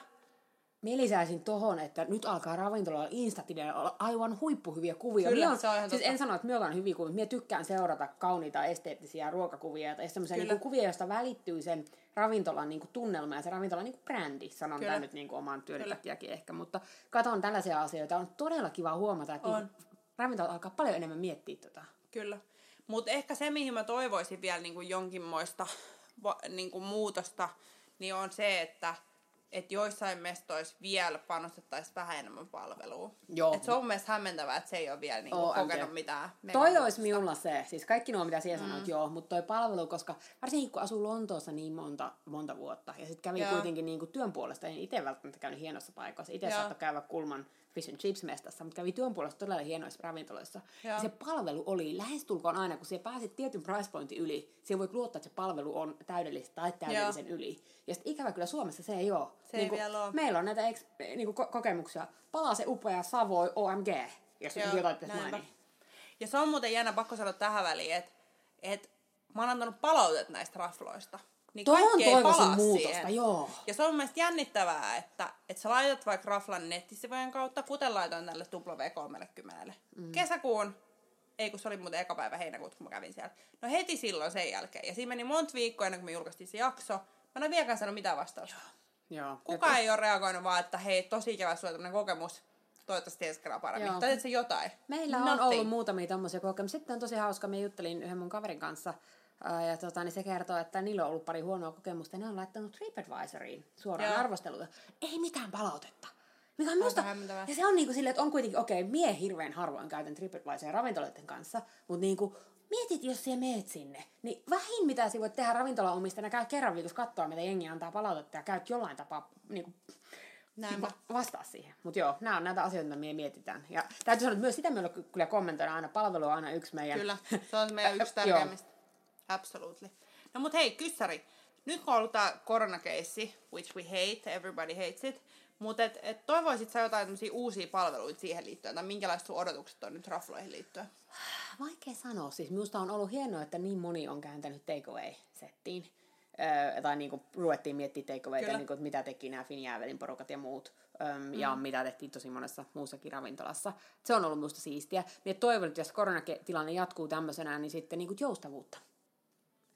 Mä lisäisin tohon, että nyt alkaa ravintolalla instatideilla olla aivan huippuhyviä kuvia. Kyllä, on, se on ihan siis totta. en sano, että minä otan hyviä kuvia, minä tykkään seurata kauniita esteettisiä ruokakuvia tai semmoisia niin kuvia, joista välittyy sen ravintolan niin kuin tunnelma ja se ravintolan niin kuin brändi, sanon Kyllä. tämän nyt niin kuin oman työn ehkä, mutta katon tällaisia asioita, on todella kiva huomata, että On. niin ravintolat alkaa paljon enemmän miettiä tota. Kyllä. Mutta ehkä se, mihin mä toivoisin vielä niin kuin jonkinmoista va, niin kuin muutosta, niin on se, että että joissain mestoissa vielä panostettaisiin vähän enemmän palveluun. Joo. Et se on mun mielestä hämmentävää, että se ei ole vielä niinku OMG. kokenut mitään. Toi olisi minulla se, siis kaikki nuo mitä siellä sanoit, joo, mutta toi palvelu, koska varsinkin kun asuu Lontoossa niin monta, monta vuotta, ja sitten kävi Joo. kuitenkin niin kuin työn puolesta, en itse välttämättä käynyt hienossa paikoissa, itse saattoi käydä Kulman Fish and Chips mestassa, mutta kävi työn puolesta todella hienoissa ravintoloissa. Joo. Ja se palvelu oli lähestulkoon aina, kun siellä pääsit tietyn price pointin yli, siihen voit luottaa, että se palvelu on täydellistä tai täydellisen yli. Ja sitten ikävä kyllä Suomessa se ei ole. Se ei vielä ole. Meillä on näitä eks, niin kuin kokemuksia. Palaa se upea Savoi OMG, jos Joo, jotain pitäisi mainita. Ja se on muuten jännä pakko sanoa tähän väliin, että et mä oon antanut palautet näistä rafloista. Niin kaikki ei toivoisin palaa muutosta, siihen. joo. Ja se on mun mielestä jännittävää, että, että sä laitat vaikka raflan nettisivujen kautta, kuten laitoin tälle W30. Mm. Kesäkuun, ei kun se oli muuten eka päivä heinäkuuta, kun mä kävin siellä. No heti silloin sen jälkeen. Ja siinä meni monta viikkoa ennen kuin me julkaistiin se jakso. Mä en ole vieläkään sanonut mitään vastausta. Joo. Kukaan ei ole reagoinut vaan, että hei, tosi ikävä sulla tämmönen kokemus. Toivottavasti ensi kerralla paremmin. Joo. Tai se jotain. Meillä on Nothing. ollut muutamia tommosia kokemuksia. Sitten on tosi hauska, mä juttelin yhden mun kaverin kanssa, ja tota, niin se kertoo, että niillä on ollut pari huonoa kokemusta, ja ne on laittanut TripAdvisoriin suoraan Joo. arvosteluja. Ei mitään palautetta. Mikä on hämmentävää. ja se on niinku silleen, että on kuitenkin, okei, okay, mie hirveän harvoin käytän TripAdvisoria ravintoloiden kanssa, mutta niinku, mietit, jos sä meet sinne, niin vähin mitä sä voit tehdä ravintolaomistajana, käy kerran viikossa katsoa, mitä jengi antaa palautetta, ja käyt jollain tapaa niinku, Näinpä. va- vastaa siihen. Mutta joo, nämä on näitä asioita, mitä me mietitään. Ja täytyy sanoa, että myös sitä on kyllä kommentoida aina. Palvelu on aina yksi meidän... Kyllä, se on meidän yksi tärkeimmistä. Absolutely. No mut hei, kyssäri. Nyt kun on ollut tää koronakeissi, which we hate, everybody hates it, mutta et, et toivoisit sä jotain uusia palveluita siihen liittyen, tai minkälaiset sun odotukset on nyt rafloihin liittyen? Vaikea sanoa. Siis minusta on ollut hienoa, että niin moni on kääntänyt takeaway-settiin. Öö, tai niinku ruvettiin miettimään takeawayta, niinku, että mitä teki nämä Finjäävelin porukat ja muut. Öm, mm. Ja mitä tehtiin tosi monessa muussakin ravintolassa. Se on ollut minusta siistiä. Minä toivon, että jos koronatilanne jatkuu tämmöisenä, niin sitten niinku joustavuutta.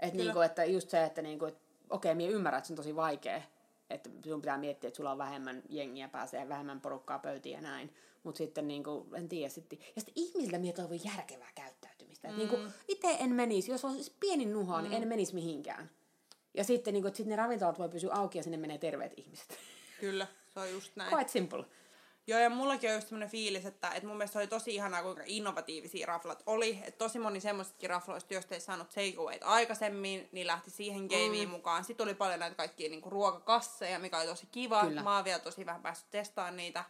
Et Kyllä. niinku, että just se, että niinku, et, okei, minä ymmärrän, että se on tosi vaikea. Että sun pitää miettiä, että sulla on vähemmän jengiä pääsee, vähemmän porukkaa pöytiin ja näin. Mutta sitten niinku, en tiedä. Sitten, ja sitten ihmisiltä minä toivon järkevää käyttäytymistä. Mm. Niinku, itse en menisi, jos olisi pieni nuha, mm. niin en menisi mihinkään. Ja sitten, niinku, sitten ne ravintolat voi pysyä auki ja sinne menee terveet ihmiset. Kyllä, se on just näin. Quite simple. Joo, ja mullakin on just semmoinen fiilis, että, että mun mielestä oli tosi ihanaa, kuinka innovatiivisia raflat oli. Että tosi moni semmoistakin rafloista, joista ei saanut takeawayt aikaisemmin, niin lähti siihen gameen mm. mukaan. Sitten oli paljon näitä kaikkia niinku ruokakasseja, mikä oli tosi kiva. Kyllä. Mä oon vielä tosi vähän päässyt testaamaan niitä.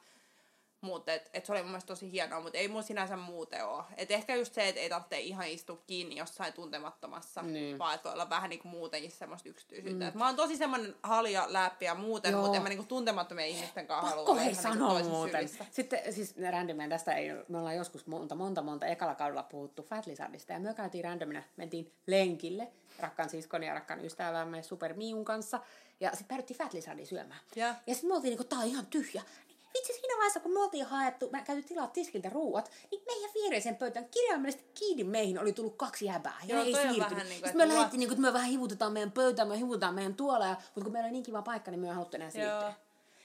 Mutta et, et se oli mun mielestä tosi hienoa, mutta ei mun sinänsä muuten ole. Et ehkä just se, että ei tarvitse ihan istua kiinni jossain tuntemattomassa, Niin. vaan että voi olla vähän niinku muutenkin semmoista yksityisyyttä. Mm. Et mä oon tosi semmoinen halja läppiä muuten, Joo. mutta en mä niinku tuntemattomien ihmisten kanssa halua Pakko hei niinku sanoa toisen muuten. sylissä. Sitten siis randomina tästä ei, me ollaan joskus monta, monta, monta ekalla kaudella puhuttu Fat Lizardista ja me käytiin randomina, mentiin lenkille rakkaan siskon ja rakkaan ystävämme Super Miun kanssa ja sitten päädyttiin Fat Lizardin syömään. Ja. Ja sitten me oltiin niinku, tää on ihan tyhjä. Vitsi siinä vaiheessa, kun me oltiin haettu, mä käyty tilaa tiskiltä ruuat, niin meidän viereiseen pöytään kirjaimellisesti kiinni meihin oli tullut kaksi jäbää. Ja Joo, ei on siirtynyt. vähän niinku, Sitten me lähdettiin, niinku, että me vähän hivutetaan meidän pöytään, me hivutetaan meidän tuoleja, mutta kun meillä oli niin kiva paikka, niin me ei haluttu enää siirtyä.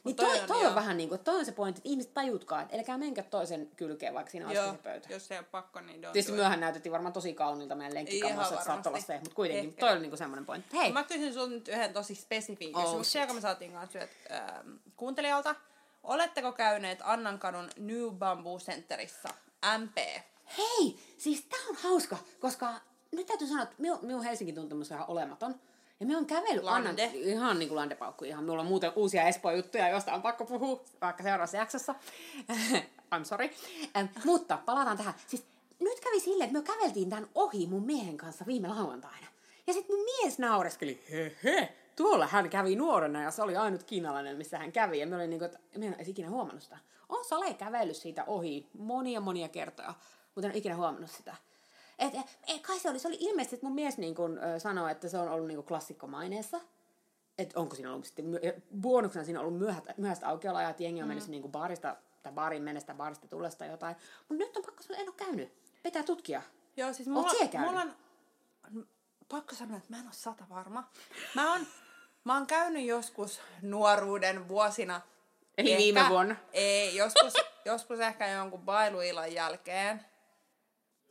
Niin toi, toi on toi on vähän niin kuin, toi on se pointti, että ihmiset tajutkaa, että älkää menkö toisen kylkeen, vaikka siinä Joo, se pöytä. jos ei ole pakko, niin don't Tietysti myöhän näytettiin varmaan tosi kauniilta meidän lenkkikammassa, että saattoi olla se, mutta kuitenkin Ehkä. toi oli niinku semmoinen pointti. Hei, Mä kysyn sulta nyt yhden tosi spesifiin Oh, kysymyksen, shit. joka me saatiin kanssa syöt, ähm, kuuntelijalta. Oletteko käyneet Annankadun New Bamboo Centerissa? MP. hei, siis tää on hauska, koska nyt täytyy sanoa, että minun, minun Helsingin tuntemus on ihan olematon. Ja me on kävellyt. Annan, ihan niin kuin landepaukku, ihan minulla on muuten uusia Espoo-juttuja, joista on pakko puhua, vaikka seuraavassa jaksossa. I'm sorry. Ähm, mutta palataan tähän. Siis nyt kävi silleen, että me käveltiin tämän ohi mun miehen kanssa viime lauantaina. Ja sitten mun mies naureskeli, he he, tuolla hän kävi nuorena ja se oli ainut kiinalainen, missä hän kävi. Ja me olin niinku, että minä en olisi ikinä huomannut sitä. On Sale kävellyt siitä ohi monia monia kertoja, mutta en ole ikinä huomannut sitä. Et, et, kai se oli, se oli ilmeisesti, että mun mies niin kun, ö, sanoi, että se on ollut niin klassikkomaineessa. Että onko siinä ollut sitten, bonuksena siinä on ollut myöhät, myöhäistä aukioloajat, jengi on mennyt mm. niin baarista, tai baariin mennestä, baarista tullesta jotain. Mutta nyt on pakko sanoa, että en ole käynyt. Pitää tutkia. Joo, siis mulla, mulla on, pakko sanoa, että mä en ole sata varma. Mä oon, mä oon käynyt joskus nuoruuden vuosina. Eli viime vuonna. Ei, joskus, joskus ehkä jonkun bailuillan jälkeen.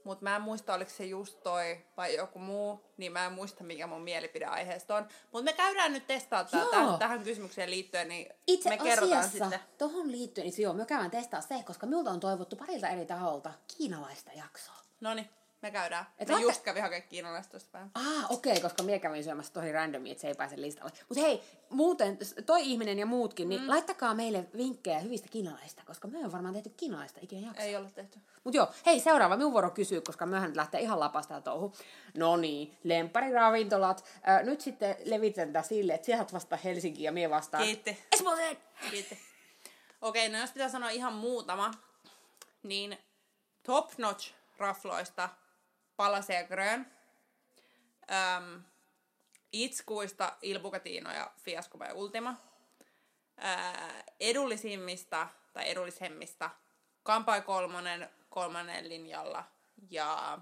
mutta mä en muista, oliko se just toi vai joku muu, niin mä en muista, mikä mun mielipide aiheesta on. Mutta me käydään nyt testaa tää, Joo. tähän, tähän kysymykseen liittyen, niin Itse me kerrotaan sitten. tuohon liittyen, niin joo, me käydään testaa se, koska minulta on toivottu parilta eri taholta kiinalaista jaksoa. No niin, me käydään. Et me just kävi hakemaan kiinalaista tuosta vähän. Ah, okei, okay, koska minä kävin syömässä tosi randomia, että se ei pääse listalle. Mutta hei, muuten, toi ihminen ja muutkin, niin mm. laittakaa meille vinkkejä hyvistä kiinalaista, koska me on varmaan tehty kiinalaista ikinä jaksoa. Ei ole tehty. Mut joo, hei seuraava, minun vuoro kysyä, koska myöhän lähtee ihan lapasta ja touhu. No niin, lemppariravintolat. Äh, nyt sitten levitän tätä sille, että sieltä vasta Helsinki ja mie vastaan. Kiitti. Espooseen! Kiitti. Okei, no jos pitää sanoa ihan muutama, niin Top Notch rafloista Palase ja Grön. Öm, Itskuista Il Bucatino ja Fiasco by Ultima. Ää, edullisimmista tai edullisemmista Kampai kolmonen kolmannen linjalla ja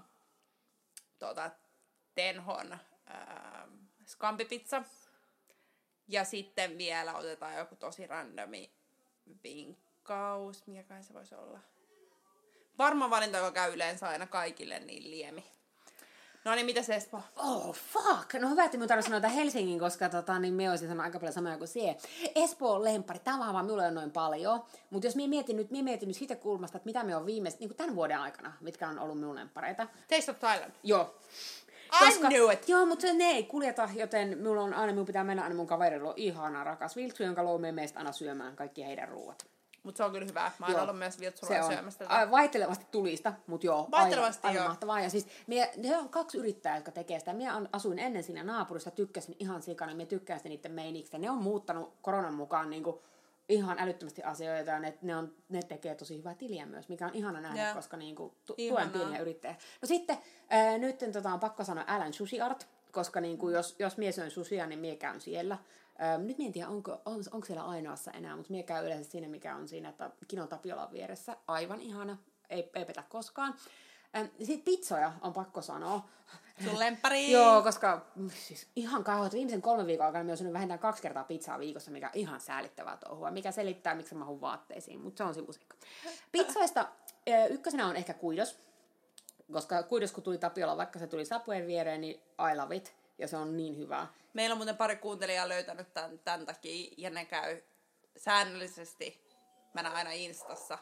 tuota, Tenhon ää, Skampipizza. Ja sitten vielä otetaan joku tosi randomi vinkkaus. Mikä se voisi olla? Varma valinta, joka käy yleensä aina kaikille, niin liemi. No niin, mitä se Espo? Oh, fuck! No hyvä, että minun tarvitsisi sanoa Helsingin, koska tota, niin me olisin sanonut aika paljon samoja kuin sie. Espoon lempari, tämä on vaan minulle on noin paljon. Mutta jos minä mietin nyt, minä mietin nyt siitä kulmasta, että mitä me on viimeistä, niin kuin tämän vuoden aikana, mitkä on ollut minun lempareita. Taste of Thailand. Joo. I knew it! Joo, mutta ne ei kuljeta, joten minulla on aina, minun pitää mennä aina mun kaverilla on ihana rakas viltsu, jonka luo me meistä aina syömään kaikki heidän ruuat. Mutta se on kyllä hyvä. Mä oon Joo. ollut myös on syömässä tätä. vaihtelevasti tulista, mutta joo, Vaihtelevasti, aivan, aivan joo. mahtavaa. Ja siis mie, ne on kaksi yrittäjää, jotka tekee sitä. On- asuin ennen siinä naapurissa, tykkäsin ihan sikana, minä tykkään sitä niiden meiniksi. Ne on muuttanut koronan mukaan niin kuin, ihan älyttömästi asioita ja ne, ne, on, ne tekee tosi hyvää tiliä myös, mikä on ihana nähdä, Joo. koska niin kuin, tu, Ihanaa. tuen pieniä yrittäjiä. No sitten ää, nyt tota, on pakko sanoa Alan Sushi Art, koska niin kuin, jos, jos mie syön sushia, niin mie käyn siellä. Ää, nyt mie en tiedä, onko, on, onko siellä ainoassa enää, mutta mie käyn yleensä siinä, mikä on siinä että Kino Tapiolan vieressä. Aivan ihana, ei, ei petä koskaan. Sitten pizzoja on pakko sanoa. Sun lemppari. Joo, koska mm, siis ihan kauhean. Viimeisen kolmen viikon aikana olen syönyt vähintään kaksi kertaa pizzaa viikossa, mikä on ihan säälittävää touhua, mikä selittää, miksi mä mahun vaatteisiin, mutta se on sivuseikka. Pizzoista ö, ykkösenä on ehkä kuidos, koska kuidos kun tuli Tapiola, vaikka se tuli Sapujen viereen, niin I love it, ja se on niin hyvää. Meillä on muuten pari kuuntelijaa löytänyt tämän, tämän takia, ja ne käy säännöllisesti. Mä näen aina Instassa.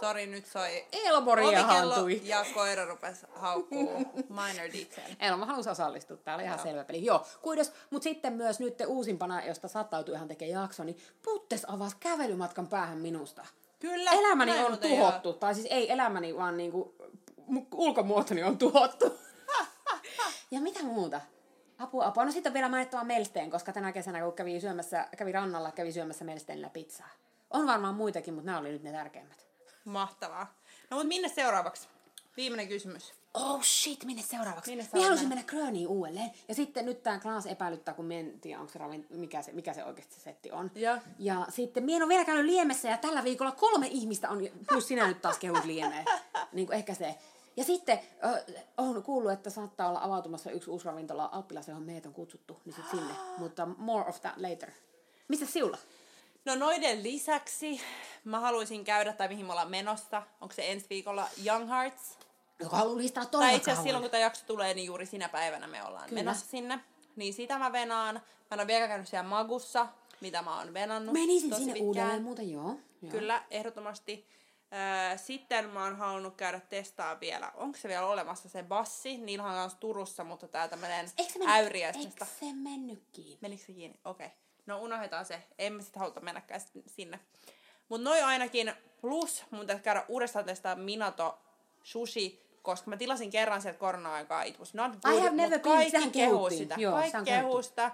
Sori, nyt soi Elmoria hantui. ja koira rupesi haukkuu. Minor detail. Ei, mä halusin osallistua. Tää oli ihan selvä peli. Joo, kuidos. Mutta sitten myös nyt uusimpana, josta saattautui ihan tekemään jakso, niin Puttes avasi kävelymatkan päähän minusta. Kyllä. Elämäni on tuhottu. Tai siis ei elämäni, vaan niinku, ulkomuotoni on tuhottu. ja mitä muuta? Apua, apua. No sitten on vielä mainittava Melsteen, koska tänä kesänä kun kävi, syömässä, kävi rannalla, kävi syömässä Melsteenillä pizzaa. On varmaan muitakin, mutta nämä oli nyt ne tärkeimmät. Mahtavaa. No mutta minne seuraavaksi? Viimeinen kysymys. Oh shit, minne seuraavaksi? Minne Minä halusin mennä? mennä Gröniin uudelleen. Ja sitten nyt tämä Klaas epäilyttää, kun minä en tiedä, onko se ravin, mikä, se, mikä se oikeasti se setti on. Ja? ja sitten minä en ole vielä käynyt Liemessä ja tällä viikolla kolme ihmistä on, plus sinä nyt taas kehut Liemeen. niin kuin ehkä se. Ja sitten ö, on kuullut, että saattaa olla avautumassa yksi uusi ravintola Alppilas, johon meitä on kutsuttu, niin sitten sinne. Mutta more of that later. Mistä siulla? No noiden lisäksi mä haluaisin käydä, tai mihin me ollaan menossa. Onko se ensi viikolla Young Hearts? Joka haluaa listaa Tai itse asiassa silloin, kun tämä jakso tulee, niin juuri sinä päivänä me ollaan Kyllä. menossa sinne. Niin sitä mä venaan. Mä en ole vielä käynyt siellä Magussa, mitä mä oon venannut. Menisin tosi sinne pitkään. uudelleen muuten, joo. joo. Kyllä, ehdottomasti. Öö, Sitten mä oon halunnut käydä testaa vielä, onko se vielä olemassa se bassi, niillä on kanssa Turussa, mutta tää tämmönen Eikö se mennyt, äyriäisestä. eikö se mennytkin? Menikö se kiinni? Okei. Okay. No unohdetaan se. Emme sitten haluta mennäkään sit sinne. Mutta noi ainakin. Plus mun täytyy käydä uudestaan testaa Minato sushi, koska mä tilasin kerran sieltä korona-aikaa It was not good, I have mut never been. kaikki kehuu sitä. Joo, kaikki kehuu sitä.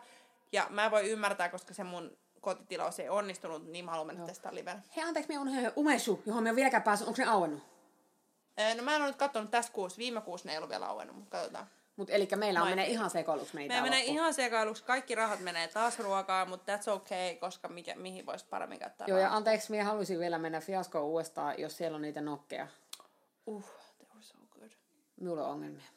Ja mä voin ymmärtää, koska se mun kotitilaus ei onnistunut, niin mä haluan mennä testaa livenä. Hei, anteeksi, me on Umeshu, johon me on vieläkään päässyt. Onko ne auennut? Öö, No mä en ole nyt katsonut tässä kuussa. Viime kuussa ne ei ollut vielä auennut, mutta katsotaan. Mutta eli meillä on menee ihan sekoiluksi meitä Meillä menee ihan sekailuksi. Kaikki rahat menee taas ruokaan, mutta that's okay, koska mikä, mihin voisi paremmin käyttää Joo, ja anteeksi, minä haluaisin vielä mennä fiaskoon uudestaan, jos siellä on niitä nokkeja. Uh, they were so good. Minulla on ongelmia.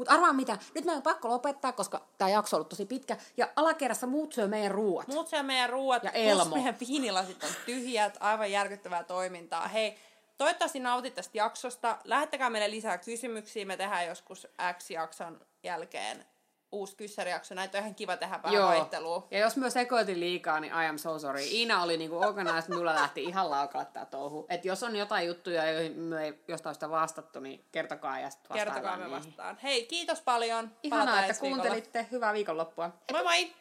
Mutta arvaa mitä, nyt meidän on pakko lopettaa, koska tämä jakso on ollut tosi pitkä. Ja alakerrassa muut syö meidän ruuat. Muut syö meidän ruuat, Ja plus Elmo. meidän viinilasit on tyhjät, aivan järkyttävää toimintaa. Hei, toivottavasti nautit tästä jaksosta. Lähettäkää meille lisää kysymyksiä. Me tehdään joskus X-jakson jälkeen uusi kyssärijakso. Näitä on ihan kiva tehdä vähän vaihtelua. Ja jos myös sekoitin liikaa, niin I am so sorry. Iina oli niinku organized, mulla lähti ihan laukalle tää touhu. Et jos on jotain juttuja, joihin me ei jostain sitä vastattu, niin kertokaa ja sitten Kertokaa me niihin. vastaan. Hei, kiitos paljon. Ihanaa, Palataan että ensi viikolla. kuuntelitte. Hyvää viikonloppua. Moi moi!